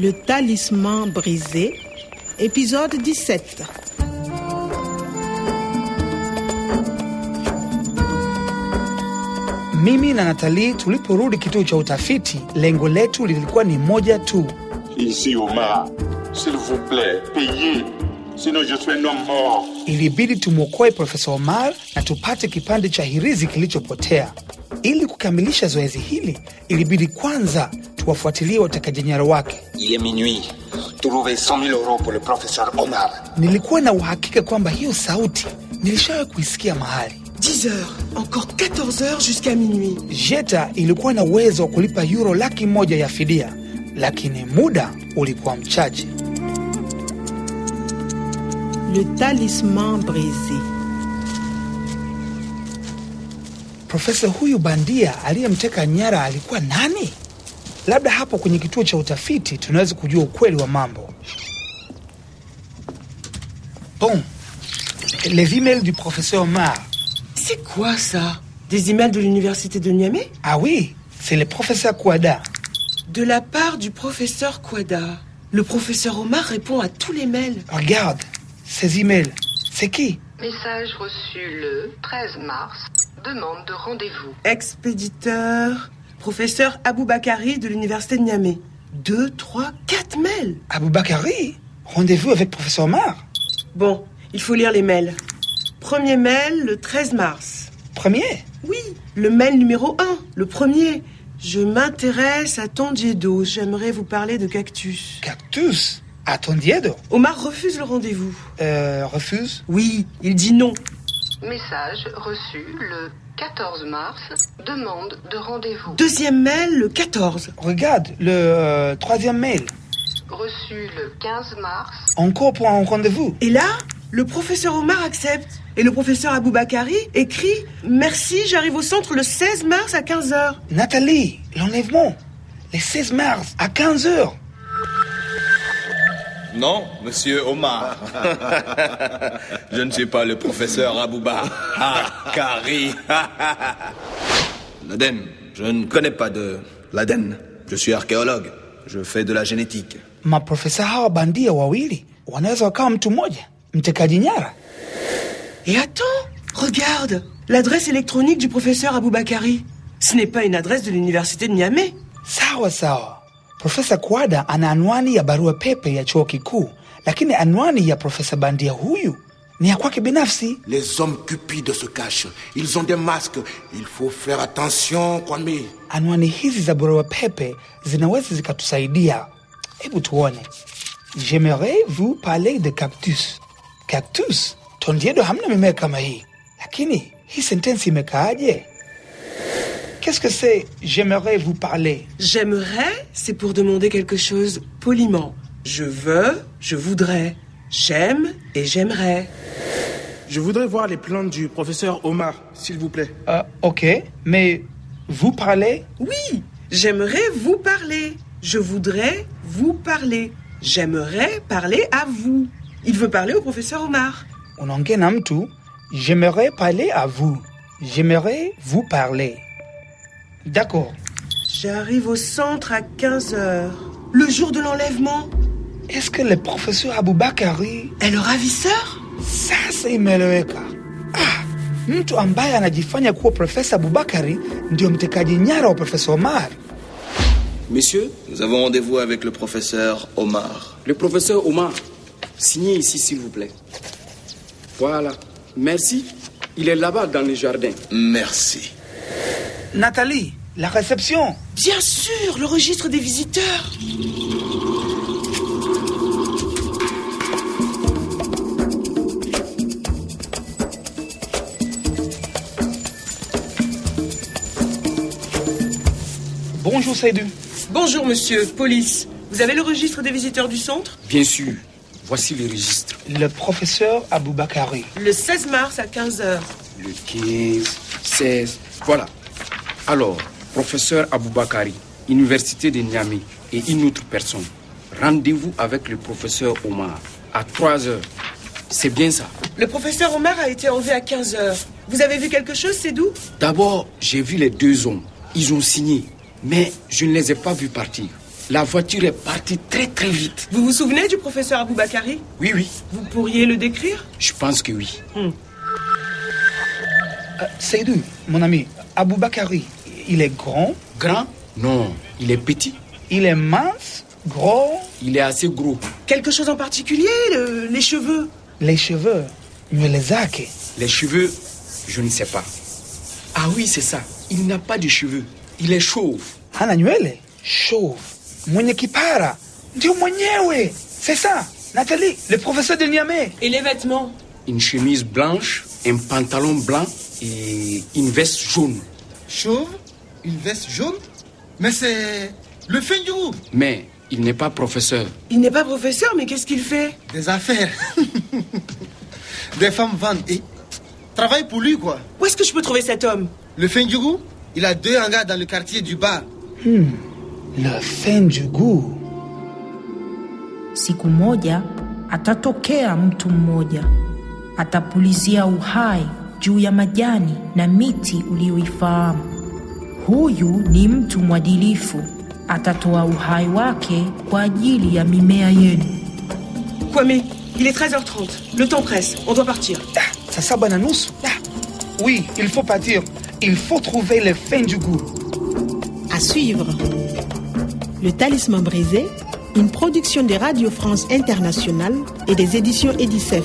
Le talisman brisé, épisode 17. Mimi na Nathalie tuliporudi kituo cha utafiti, lengo letu lilikuwa ni moja tu. Ici, Omar, s'il vous plaît, payez. Sinon, je suis un homme mort. Ilibidi tumwokoe Profesa Omar na tupate kipande cha hirizi kilichopotea. Ili kukamilisha zoezi hili, ilibidi kwanza tuwafuatilie watekaji nyara wake. Il est minuit. Trouvez 100 000 euros pour le professeur Omar. Nilikuwa na uhakika kwamba hiyo sauti nilishawahi kuisikia mahali. 10 heures, encore 14 heures jusqu'à minuit. Jeta ilikuwa na uwezo wa kulipa yuro laki moja ya fidia, lakini muda ulikuwa mchache. Le talisman brisé. Profesa huyu bandia aliyemteka nyara alikuwa nani? Labda hapo kwenye kituo cha utafiti tunaweza kujua ukweli wa mambo. Bon, les emails du professeur Omar. C'est quoi ça? Des emails de l'université de Niamey? Ah oui, c'est le professeur Kouada. De la part du professeur Kwada. Le professeur Omar répond à tous les mails. Regarde, ces emails. C'est qui? Message reçu le 13 mars. Demande de rendez-vous. Expéditeur, professeur Aboubakari de l'université de Niamey. Deux, trois, quatre mails. Aboubakari Rendez-vous avec professeur Omar Bon, il faut lire les mails. Premier mail le 13 mars. Premier? Oui, le mail numéro 1, le premier. Je m'intéresse à Tondiedo. J'aimerais vous parler de cactus. Cactus? Attendiedo Omar refuse le rendez-vous. euh, Refuse? Oui, il dit non. Message reçu le 14 mars. Demande de rendez-vous. Deuxième mail le 14. Regarde, le euh, troisième mail. Reçu le 15 mars. Encore pour un rendez-vous. Et là, le professeur Omar accepte. Et le professeur Aboubakari écrit Merci, j'arrive au centre le 16 mars à 15h. Nathalie, l'enlèvement. Le 16 mars à 15h. Non, monsieur Omar. Je ne suis pas le professeur Abouba. Ah, Kari. L'Aden. Je ne connais pas de l'Aden. Je suis archéologue. Je fais de la génétique. Maprofesa hawa bandia wawili wanaweza wakawa mtu mmoja, mtekaji nyara. Et attends, regarde l'adresse électronique du professeur Aboubakari. Ce n'est pas une adresse de l'université de Niamey. Sawa sawa. Profesa Kwada ana anwani ya barua pepe ya chuo kikuu, lakini anwani ya profesa bandia huyu ni ya kwake binafsi. Les hommes cupides se cachent. Ils ont des masques. Il faut faire attention, Kwame. Anwani hizi za barua pepe zinaweza zikatusaidia. Hebu tuone. J'aimerais vous parler de cactus. Cactus? Tondiedo hamna mimea kama hii, lakini hii sentensi imekaaje? Qu'est-ce que c'est j'aimerais vous parler? J'aimerais, c'est pour demander quelque chose poliment. Je veux, je voudrais. J'aime et j'aimerais. Je voudrais voir les plantes du professeur Omar, s'il vous plaît. Euh, ok, mais vous parlez? Oui, j'aimerais vous parler. Je voudrais vous parler. J'aimerais parler à vous. Il veut parler au professeur Omar. Na mtu, j'aimerais parler à vous. J'aimerais vous parler. D'accord. J'arrive au centre à 15 heures. Le jour de l'enlèvement. Est-ce que le professeur Aboubakari Et le ravisseur sasa imeeleweka? Ah, mtu ambaye anajifanya kuwa profesa Abubakari ndio mtekaji nyara wa profesa Omar. Monsieur, Nous avons rendez-vous avec le professeur Omar. le professeur Omar, signez ici, s'il vous plaît. Voilà. Merci. Il est là-bas dans le jardin. Merci. Nathalie, la réception. Bien sûr, le registre des visiteurs. Bonjour Seydou. Bonjour monsieur, police. Vous avez le registre des visiteurs du centre? Bien sûr. Voici le registre. Le professeur Aboubakari. Le 16 mars à 15h. Le 15, 16. Voilà. Alors, professeur Aboubakari, Université de Niamey et une autre personne. Rendez-vous avec le professeur Omar à 3 heures. C'est bien ça. Le professeur Omar a été enlevé à 15h. Vous avez vu quelque chose, c'est d'où D'abord, j'ai vu les deux hommes. Ils ont signé, mais je ne les ai pas vus partir. La voiture est partie très très vite. Vous vous souvenez du professeur Aboubakari? Oui, oui. Vous pourriez le décrire? Je pense que oui. Euh, Seydou, mon ami, Aboubakari, il est grand, Grand? Non, il est petit. il est mince, gros, Il est assez gros. Quelque chose en particulier le- Les cheveux? Les cheveux, nywele zake. Les cheveux, je ne sais pas. Ah oui, c'est ça. Il n'a pas de cheveux. Il est chauve. hana nywele, chauve, mwenye kipara, ndio mwenyewe. C'est ça, Nathalie, le professeur de Niamey. Et les vêtements? Une chemise blanche, un pantalon blanc et une veste jaune. Chauve, une veste jaune. Mais c'est le fin du goût. Mais il n'est pas professeur. Il n'est pas professeur, mais qu'est-ce qu'il fait? Des affaires. Des femmes vendent et travaille pour lui, quoi. Où est-ce que je peux trouver cet homme? Le fin du goût, il a deux hangars dans le quartier du bar. Le fin du goût. Siku moja atatokea mtu mmoja, atapulizia uhai juu ya majani na miti uliyoifahamu. Huyu ni mtu mwadilifu, atatoa uhai wake kwa ajili ya mimea yenu. Kwame, il est 13h30. Le temps presse. On doit partir. Ah, ça saba na nusu. Ah, oui, il faut partir. Il faut trouver le fin du goût. À suivre. Le Talisman brisé, une production de Radio France Internationale et des éditions Edicef.